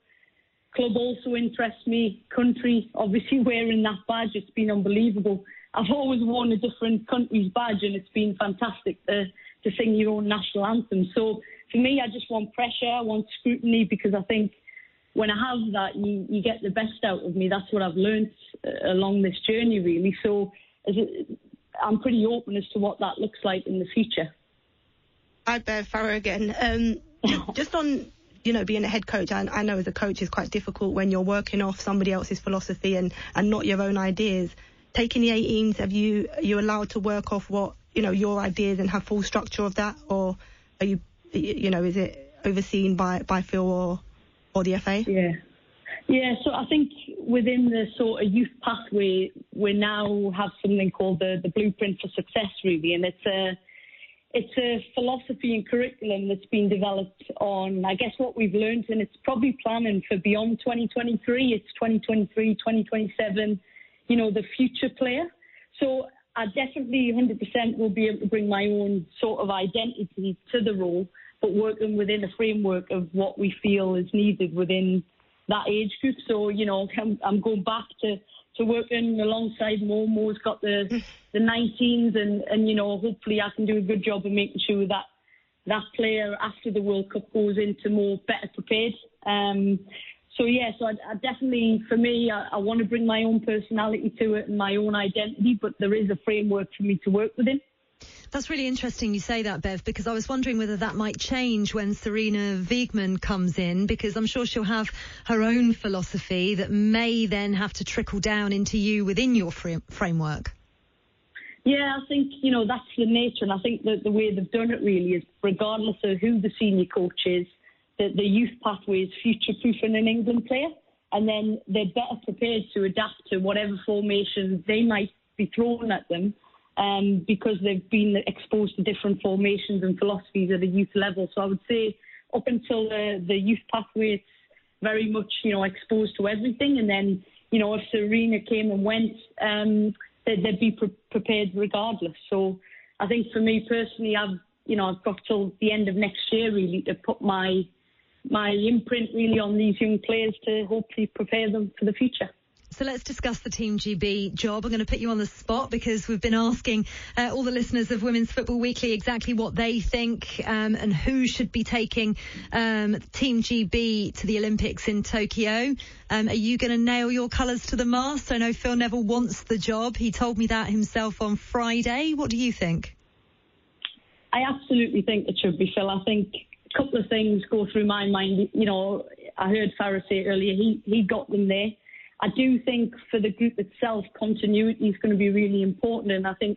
S13: club also interests me. Country, obviously, wearing that badge, it's been unbelievable. I've always worn a different country's badge, and it's been fantastic to, to sing your own national anthem. So for me, I just want pressure, I want scrutiny, because I think when I have that, you, you get the best out of me. That's what I've learned uh, along this journey, really. So it, I'm pretty open as to what that looks like in the future.
S7: Hi, Bev Fara again. Um, just on, you know, being a head coach, I, I know as a coach is quite difficult when you're working off somebody else's philosophy and, and not your own ideas. Taking the 18s, have you are you allowed to work off what you know your ideas and have full structure of that, or are you, you know, is it overseen by by Phil or or the FA?
S13: Yeah. Yeah, so I think within the sort of youth pathway, we now have something called the, the Blueprint for Success, really, and it's a it's a philosophy and curriculum that's been developed on, I guess, what we've learned, and it's probably planning for beyond 2023. It's 2023, 2027, you know, the future player. So I definitely 100% will be able to bring my own sort of identity to the role but working within a framework of what we feel is needed within that age group. So, you know, I'm, going back to, to working alongside Mo. Mo's got the, the 19s and, and, you know, hopefully I can do a good job of making sure that that player after the World Cup goes into more better prepared. Um, so yeah, so I, I definitely, for me, I, I want to bring my own personality to it and my own identity, but there is a framework for me to work within.
S2: That's really interesting you say that, Bev, because I was wondering whether that might change when Sarina Wiegman comes in, because I'm sure she'll have her own philosophy that may then have to trickle down into you within your frame- framework.
S13: Yeah, I think, you know, that's the nature, and I think that the way they've done it really is regardless of who the senior coach is, that the youth pathway is future proofing an England player, and then they're better prepared to adapt to whatever formation they might be thrown at them um, because they've been exposed to different formations and philosophies at a youth level. So I would say up until the, the youth pathway, it's very much, you know, exposed to everything. And then, you know, if Sarina came and went, um, they'd, they'd be pre- prepared regardless. So I think for me personally, I've, you know, I've got till the end of next year really to put my my imprint really on these young players to hopefully prepare them for the future.
S2: So let's discuss the Team GB job. I'm going to put you on the spot because we've been asking uh, all the listeners of Women's Football Weekly exactly what they think um, and who should be taking um, Team GB to the Olympics in Tokyo. Um, are you going to nail your colours to the mast? I know Phil Neville wants the job. He told me that himself on Friday. What do you think?
S13: I absolutely think it should be Phil. I think a couple of things go through my mind. You know, I heard Fara say earlier he he got them there. I do think for the group itself, continuity is going to be really important. And I think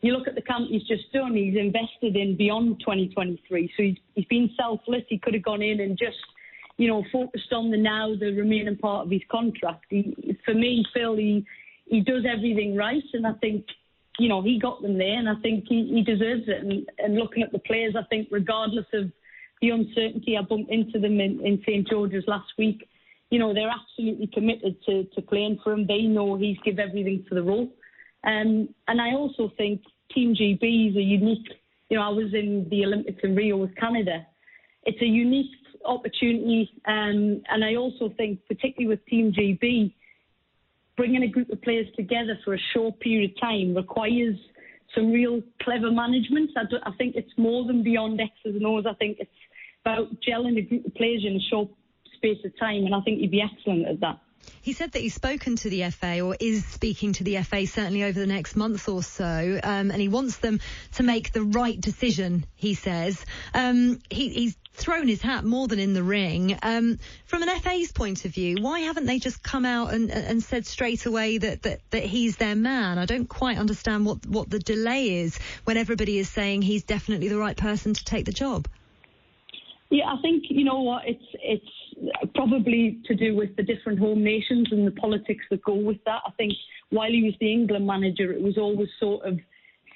S13: you look at the camp he's just done, he's invested in beyond 2023. So he's, he's been selfless. He could have gone in and just, you know, focused on the now, the remaining part of his contract. He, for me, Phil, he, he does everything right. And I think, you know, he got them there and I think he, he deserves it. And, and looking at the players, I think regardless of the uncertainty, I bumped into them in, in St. George's last week you know, they're absolutely committed to, to playing for him. They know he's give everything for the role. Um, and I also think Team GB is a unique, you know, I was in the Olympics in Rio with Canada. It's a unique opportunity. Um, and I also think, particularly with Team GB, bringing a group of players together for a short period of time requires some real clever management. I, I think it's more than beyond X's and O's. I think it's about gelling a group of players in a short space of time, and I think he'd be excellent at that.
S2: He said that he's spoken to the FA or is speaking to the FA certainly over the next month or so, um, and he wants them to make the right decision. He says um, he, he's thrown his hat more than in the ring. Um, from an FA's point of view, why haven't they just come out and, and said straight away that, that, that he's their man? I don't quite understand what, what the delay is when everybody is saying he's definitely the right person to take the job.
S13: Yeah, I think you know what it's it's probably to do with the different home nations and the politics that go with that. I think while he was the England manager, it was always sort of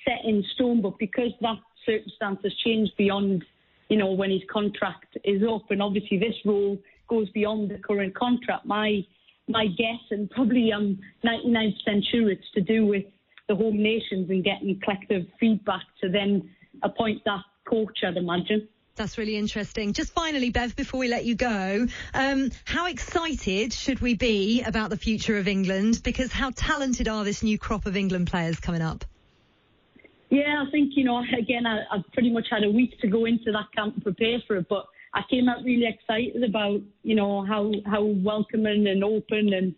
S13: set in stone. But because that circumstance has changed beyond, you know, when his contract is up, and obviously this role goes beyond the current contract. My my guess, and probably I'm 99% sure it's to do with the home nations and getting collective feedback to then appoint that coach, I'd imagine.
S2: That's really interesting. Just finally, Bev, before we let you go, um, how excited should we be about the future of England? Because how talented are this new crop of England players coming up?
S13: Yeah, I think, you know, again, I, I've pretty much had a week to go into that camp and prepare for it, but I came out really excited about, you know, how, how welcoming and open and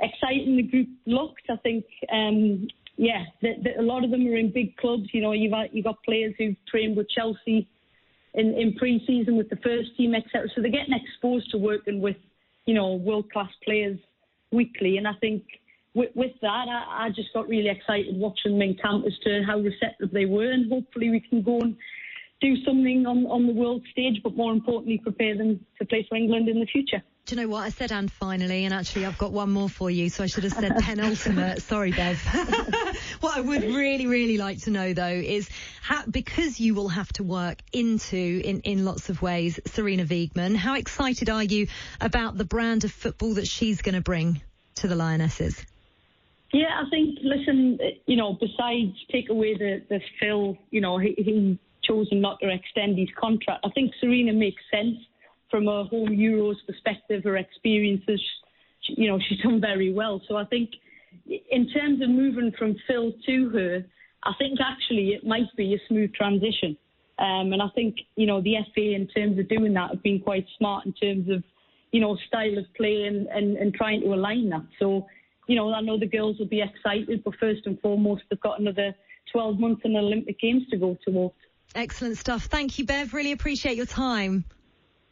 S13: exciting the group looked. I think, um, yeah, the, the, a lot of them are in big clubs. You know, you've, you've got players who've trained with Chelsea in, in pre-season with the first team, etc. So they're getting exposed to working with, you know, world-class players weekly. And I think with, with that, I, I, just got really excited watching them in camp as to how receptive they were, and hopefully we can go and do something on, on the world stage, but more importantly, prepare them to play for England in the future.
S2: Do you know what? I said and finally, and actually I've got one more for you, so I should have said penultimate. Sorry, Bev. what I would really, really like to know though is how, because you will have to work into, in, in lots of ways, Sarina Wiegman, how excited are you about the brand of football that she's going to bring to the Lionesses?
S13: Yeah, I think, listen, you know, besides take away the, the Phil, you know, he, he chosen not to extend his contract. I think Sarina makes sense from a home Euros perspective. Her experiences, you know, she's done very well. So I think in terms of moving from Phil to her, I think actually it might be a smooth transition. Um, and I think, you know, the FA in terms of doing that have been quite smart in terms of, you know, style of play and, and, and trying to align that. So, you know, I know the girls will be excited, but first and foremost, they've got another 12 months in the Olympic Games to go towards.
S2: Excellent stuff. Thank you, Bev. Really appreciate your time.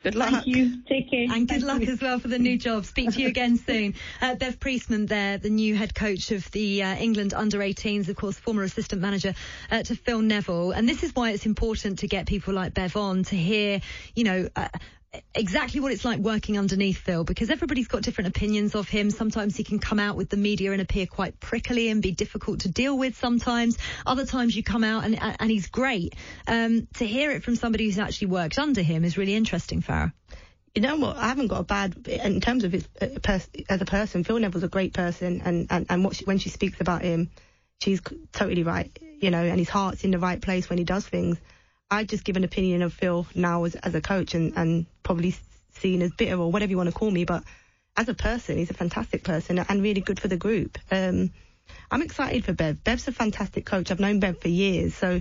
S13: Good luck. Thank you. Take care.
S2: And good
S13: Thank
S2: luck
S13: you.
S2: as well for the new job. Speak to you again soon. Uh, Bev Priestman there, the new head coach of the uh, England under 18s, of course, former assistant manager uh, to Phil Neville. And this is why it's important to get people like Bev on to hear, you know, uh, exactly what it's like working underneath Phil because everybody's got different opinions of him. Sometimes he can come out with the media and appear quite prickly and be difficult to deal with sometimes. Other times you come out and, and he's great. Um, to hear it from somebody who's actually worked under him is really interesting, Fara.
S7: You know what? I haven't got a bad in terms of his uh, as a person. Phil Neville's a great person, and and and what she, when she speaks about him, she's totally right. You know, and his heart's in the right place when he does things. I just give an opinion of Phil now as as a coach, and and probably seen as bitter or whatever you want to call me, but as a person, he's a fantastic person and really good for the group. Um, I'm excited for Bev. Bev's a fantastic coach. I've known Bev for years, so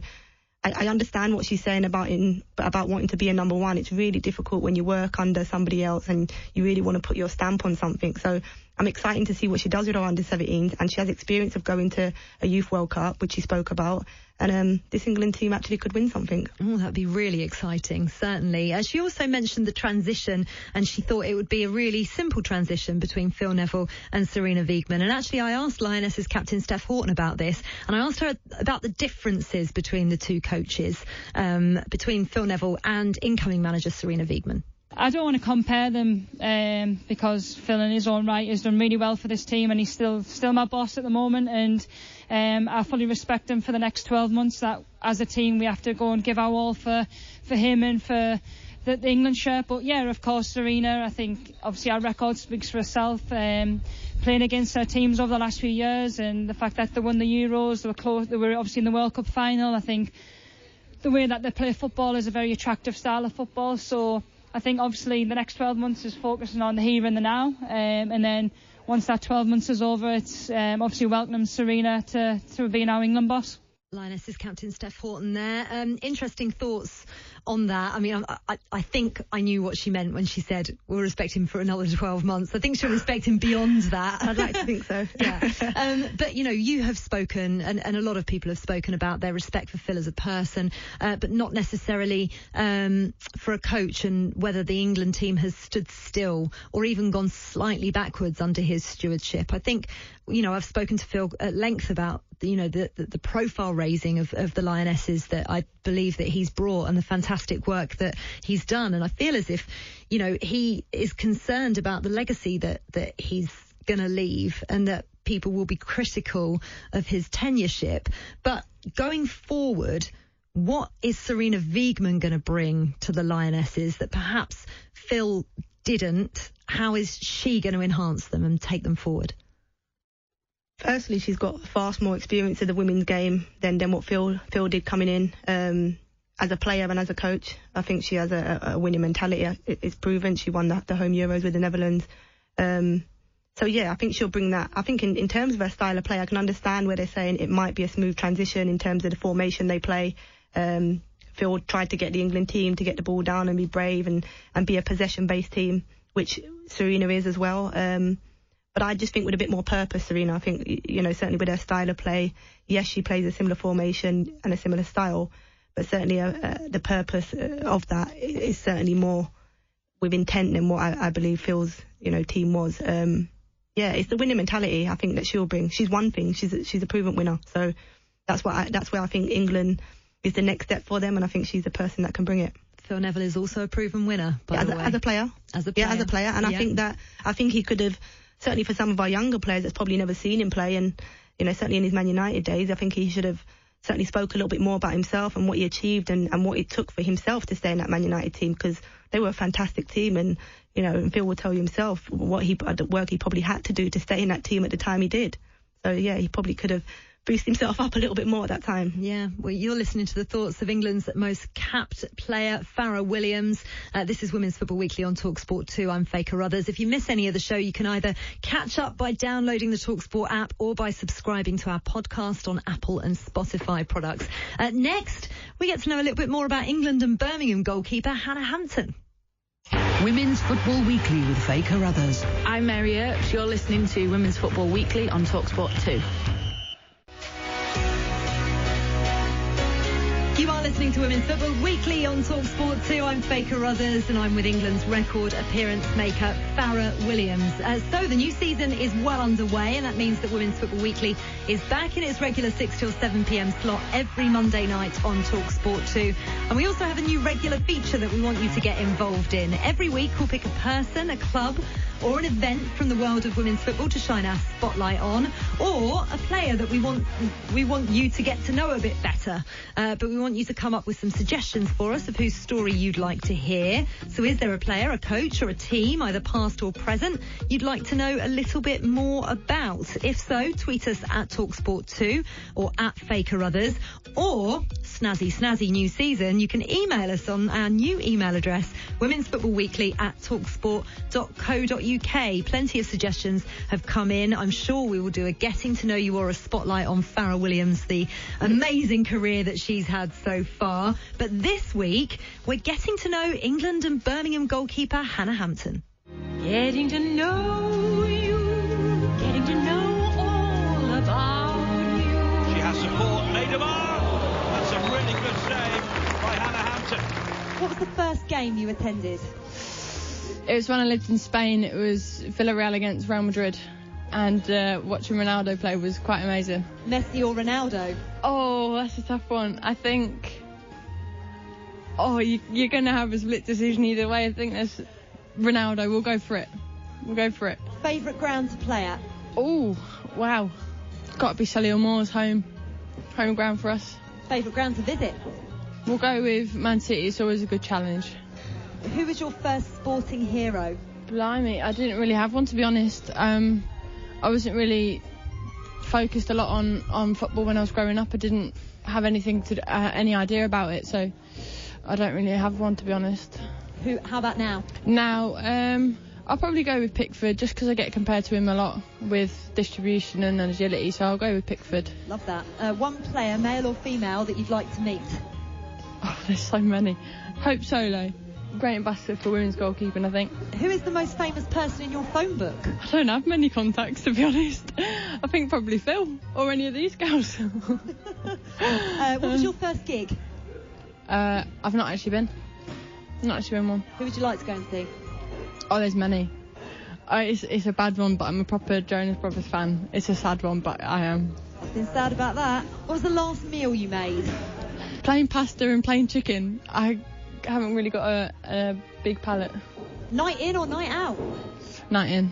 S7: I, I understand what she's saying about in about wanting to be a number one. It's really difficult when you work under somebody else and you really want to put your stamp on something. So I'm excited to see what she does with her under 17s, and she has experience of going to a Youth World Cup, which she spoke about. And um, this England team actually could win something.
S2: Oh, that'd be really exciting, certainly. Uh, she also mentioned the transition, and she thought it would be a really simple transition between Phil Neville and Sarina Wiegman. And actually, I asked Lionesses captain Steph Houghton about this, and I asked her about the differences between the two coaches, um, between Phil Neville and incoming manager Sarina Wiegman.
S4: I don't want to compare them um, because Phil in his own right has done really well for this team and he's still still my boss at the moment and um, I fully respect him for the next 12 months that as a team we have to go and give our all for for him and for the, the England shirt. But yeah of course Sarina I think obviously our record speaks for itself um, playing against our teams over the last few years and the fact that they won the Euros they were close they were obviously in the World Cup final I think the way that they play football is a very attractive style of football. So I think obviously the next 12 months is focusing on the here and the now, um, and then once that 12 months is over, it's um, obviously welcoming Sarina to, to being our England boss.
S2: Lionesses captain Steph Houghton there. Um, interesting thoughts on that. I mean, I, I, think I knew what she meant when she said we'll respect him for another 12 months. I think she'll respect him beyond that.
S7: I'd like to think so.
S2: yeah. Um, but, you know, you have spoken, and, and, a lot of people have spoken about their respect for Phil as a person, uh, but not necessarily um, for a coach and whether the England team has stood still or even gone slightly backwards under his stewardship. I think, you know, I've spoken to Phil at length about you know the, the, the profile raising of, of the lionesses that I believe that he's brought and the fantastic work that he's done. And I feel as if you know he is concerned about the legacy that that he's going to leave and that people will be critical of his tenureship. But going forward what is Sarina Wiegman going to bring to the lionesses that perhaps Phil didn't? How is she going to enhance them and take them forward
S7: firstly, she's got far more experience of the women's game than, than what Phil Phil did coming in. Um, as a player and as a coach, I think she has a, a winning mentality. It's proven. She won the, the home Euros with the Netherlands. Um, so yeah, I think she'll bring that. I think in, in terms of her style of play, I can understand where they're saying it might be a smooth transition in terms of the formation they play. Um, Phil tried to get the England team to get the ball down and be brave and, and be a possession-based team, which Sarina is as well. Um, but I just think with a bit more purpose, Sarina. I think, you know, certainly with her style of play, yes, she plays a similar formation and a similar style, but certainly uh, uh, the purpose of that is certainly more with intent than what I, I believe Phil's, you know, team was. Um, yeah, it's the winning mentality. I think that she'll bring. She's one thing. She's a, she's a proven winner. So that's what I, that's where I think England is the next step for them, and I think she's the person that can bring it.
S2: Phil Neville is also a proven winner, by
S7: yeah,
S2: the
S7: as,
S2: way.
S7: A, as a player.
S2: As a player.
S7: Yeah, as a player, and
S2: yeah.
S7: I think that I think he could have certainly for some of our younger players that's probably never seen him play and you know certainly in his Man United days I think he should have certainly spoke a little bit more about himself and what he achieved and, and what it took for himself to stay in that Man United team because they were a fantastic team and you know and Phil will tell you himself what he uh, the work he probably had to do to stay in that team at the time he did. So yeah he probably could have boost himself up a little bit more at that time.
S2: Yeah, well, you're listening to the thoughts of England's most capped player, Fara Williams. Uh, this is Women's Football Weekly on Talksport 2. I'm Faye Carruthers. If you miss any of the show, you can either catch up by downloading the Talksport app or by subscribing to our podcast on Apple and Spotify products. Uh, next, we get to know a little bit more about England and Birmingham goalkeeper Hannah Hampton.
S1: Women's Football Weekly with Faye Carruthers.
S6: I'm Mary Earps. You're listening to Women's Football Weekly on Talksport 2.
S2: You are listening to Women's Football Weekly on Talksport 2. I'm Faye Carruthers and I'm with England's record appearance maker, Fara Williams. Uh, so the new season is well underway and that means that Women's Football Weekly is back in its regular 6 till 7 p.m. slot every Monday night on Talksport 2. And we also have a new regular feature that we want you to get involved in. Every week we'll pick a person, a club, or an event from the world of women's football to shine our spotlight on, or a player that we want we want you to get to know a bit better. Uh, but we want you to come up with some suggestions for us of whose story you'd like to hear. So is there a player, a coach, or a team, either past or present, you'd like to know a little bit more about? If so, tweet us at Talksport2 or at Faye Carruthers or snazzy snazzy new season. You can email us on our new email address, Women's Football Weekly at talksport.co.uk. UK, plenty of suggestions have come in. I'm sure we will do a getting to know you or a spotlight on Fara Williams, the amazing career that she's had so far. But this week, we're getting to know England and Birmingham goalkeeper Hannah Hampton. Getting to know you, getting to know all about you.
S14: She has support. Made of That's a really good save by Hannah Hampton.
S2: What was the first game you attended?
S5: It was when I lived in Spain. It was Villarreal against Real Madrid, and uh, watching Ronaldo play was quite amazing.
S2: Messi or Ronaldo?
S5: Oh, that's a tough one. I think. Oh, you, you're going to have a split decision either way. I think there's Ronaldo. We'll go for it. We'll go for it.
S2: Favourite ground to play at?
S5: Oh, wow. Got to be Solihull Moors home, home ground for us.
S2: Favourite ground to visit?
S5: We'll go with Man City. It's always a good challenge.
S2: Who was your first sporting hero?
S5: Blimey, I didn't really have one to be honest. Um, I wasn't really focused a lot on, on football when I was growing up. I didn't have anything to uh, any idea about it, so I don't really have one to be honest.
S2: Who? How about now?
S5: Now, um, I'll probably go with Pickford just because I get compared to him a lot with distribution and agility, so I'll go with Pickford.
S2: Love that. Uh, one player, male or female, that you'd like to meet?
S5: Oh, there's so many. Hope Solo. Great ambassador for women's goalkeeping, I think.
S2: Who is the most famous person in your phone book?
S5: I don't have many contacts, to be honest. I think probably Phil or any of these girls.
S2: uh, what was your first gig?
S5: Uh, I've not actually been. Not actually been one.
S2: Who would you like to go and see?
S5: Oh, there's many. Uh, it's, it's a bad one, but I'm a proper Jonas Brothers fan. It's a sad one, but I am.
S2: Nothing sad about that. What was the last meal you made?
S5: Plain pasta and plain chicken. I haven't really got a, a big palate.
S2: Night in or night out?
S5: Night in.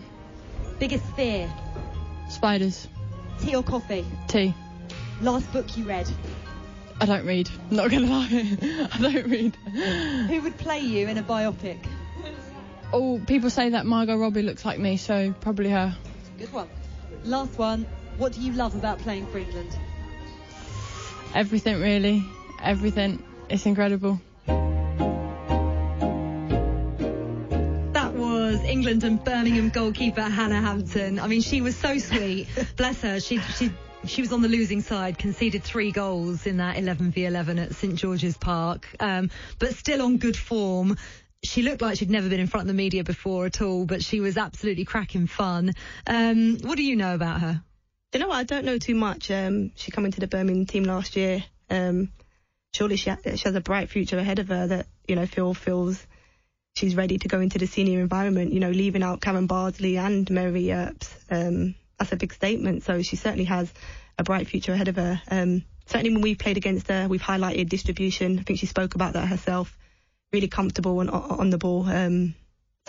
S2: Biggest fear?
S5: Spiders.
S2: Tea or coffee?
S5: Tea.
S2: Last book you read?
S5: I don't read. Not gonna lie. I don't read.
S2: Who would play you in a biopic?
S5: Oh, people say that Margot Robbie looks like me, so probably her.
S2: Good one. Last one. What do you love about playing for England?
S5: Everything, really. Everything. It's incredible.
S2: Was England and Birmingham goalkeeper Hannah Hampton. I mean, she was so sweet. Bless her. She she she was on the losing side, conceded three goals in that 11 v 11 at St George's Park, um, but still on good form. She looked like she'd never been in front of the media before at all, but she was absolutely cracking fun. Um, what do you know about her?
S7: You know what? I don't know too much. Um, she came into the Birmingham team last year. Um, surely she, ha- she has a bright future ahead of her that, you know, Phil feels she's ready to go into the senior environment. You know, leaving out Karen Bardsley and Mary Earps, um, that's a big statement. So she certainly has a bright future ahead of her. Um, certainly when we played against her, we've highlighted distribution. I think she spoke about that herself. Really comfortable on, on the ball. Um,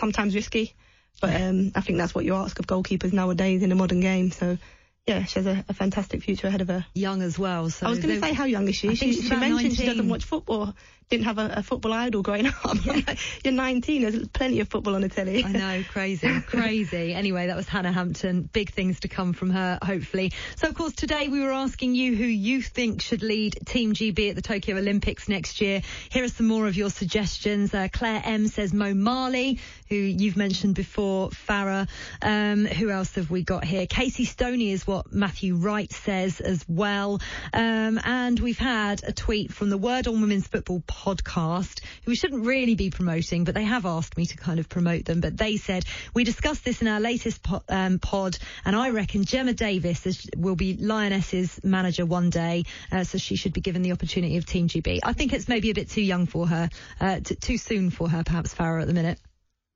S7: sometimes risky, but um, I think that's what you ask of goalkeepers nowadays in the modern game. So yeah, she has a, a, fantastic future ahead of her.
S2: Young as well. So
S7: I was going to say, how young is she? She,
S2: she
S7: mentioned
S2: 19.
S7: she doesn't watch football. Didn't have a, a football idol growing up. Like, You're 19. There's plenty of football on the telly.
S2: I know, crazy, crazy. Anyway, that was Hannah Hampton. Big things to come from her, hopefully. So, of course, today we were asking you who you think should lead Team GB at the Tokyo Olympics next year. Here are some more of your suggestions. Uh, Claire M says Mo Marley, who you've mentioned before, Fara. Um, who else have we got here? Casey Stoney is what Matthew Wright says as well. Um, and we've had a tweet from the Word on Women's Football podcast, who we shouldn't really be promoting, but they have asked me to kind of promote them. But they said, we discussed this in our latest po- um, pod, and I reckon Gemma Davies is, will be Lioness's manager one day, uh, so she should be given the opportunity of Team GB. I think it's maybe a bit too young for her, uh, t- too soon for her, perhaps, Fara, at the minute.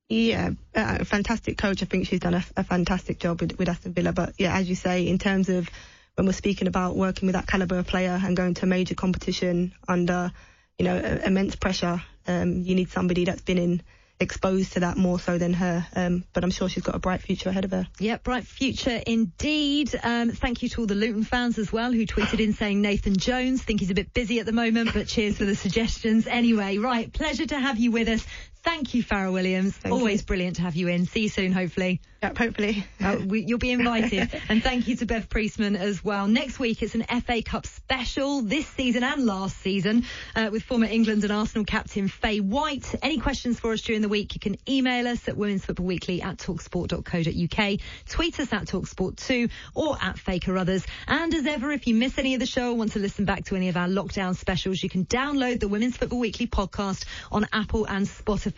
S7: Yeah, uh, fantastic coach. I think she's done a, a fantastic job with, with Aston Villa. But yeah, as you say, in terms of when we're speaking about working with that caliber of player and going to a major competition under, you know, immense pressure, um, you need somebody that's been in exposed to that more so than her. Um, but I'm sure she's got a bright future ahead of her.
S2: Yeah, bright future indeed. Um, thank you to all the Luton fans as well who tweeted in saying Nathan Jones. Think he's a bit busy at the moment, but cheers for the suggestions. Anyway, right, pleasure to have you with us. Thank you, Fara Williams.
S7: Thank
S2: Always
S7: you.
S2: brilliant to have you in. See you soon, hopefully.
S7: Yep, hopefully.
S2: Uh, we, you'll be invited. and thank you to Bev Priestman as well. Next week, it's an FA Cup special this season and last season uh, with former England and Arsenal captain Faye White. Any questions for us during the week, you can email us at Women's Football Weekly at talksport.co.uk, tweet us at talksport2 or at Faye Carruthers. And as ever, if you miss any of the show or want to listen back to any of our lockdown specials, you can download the Women's Football Weekly podcast on Apple and Spotify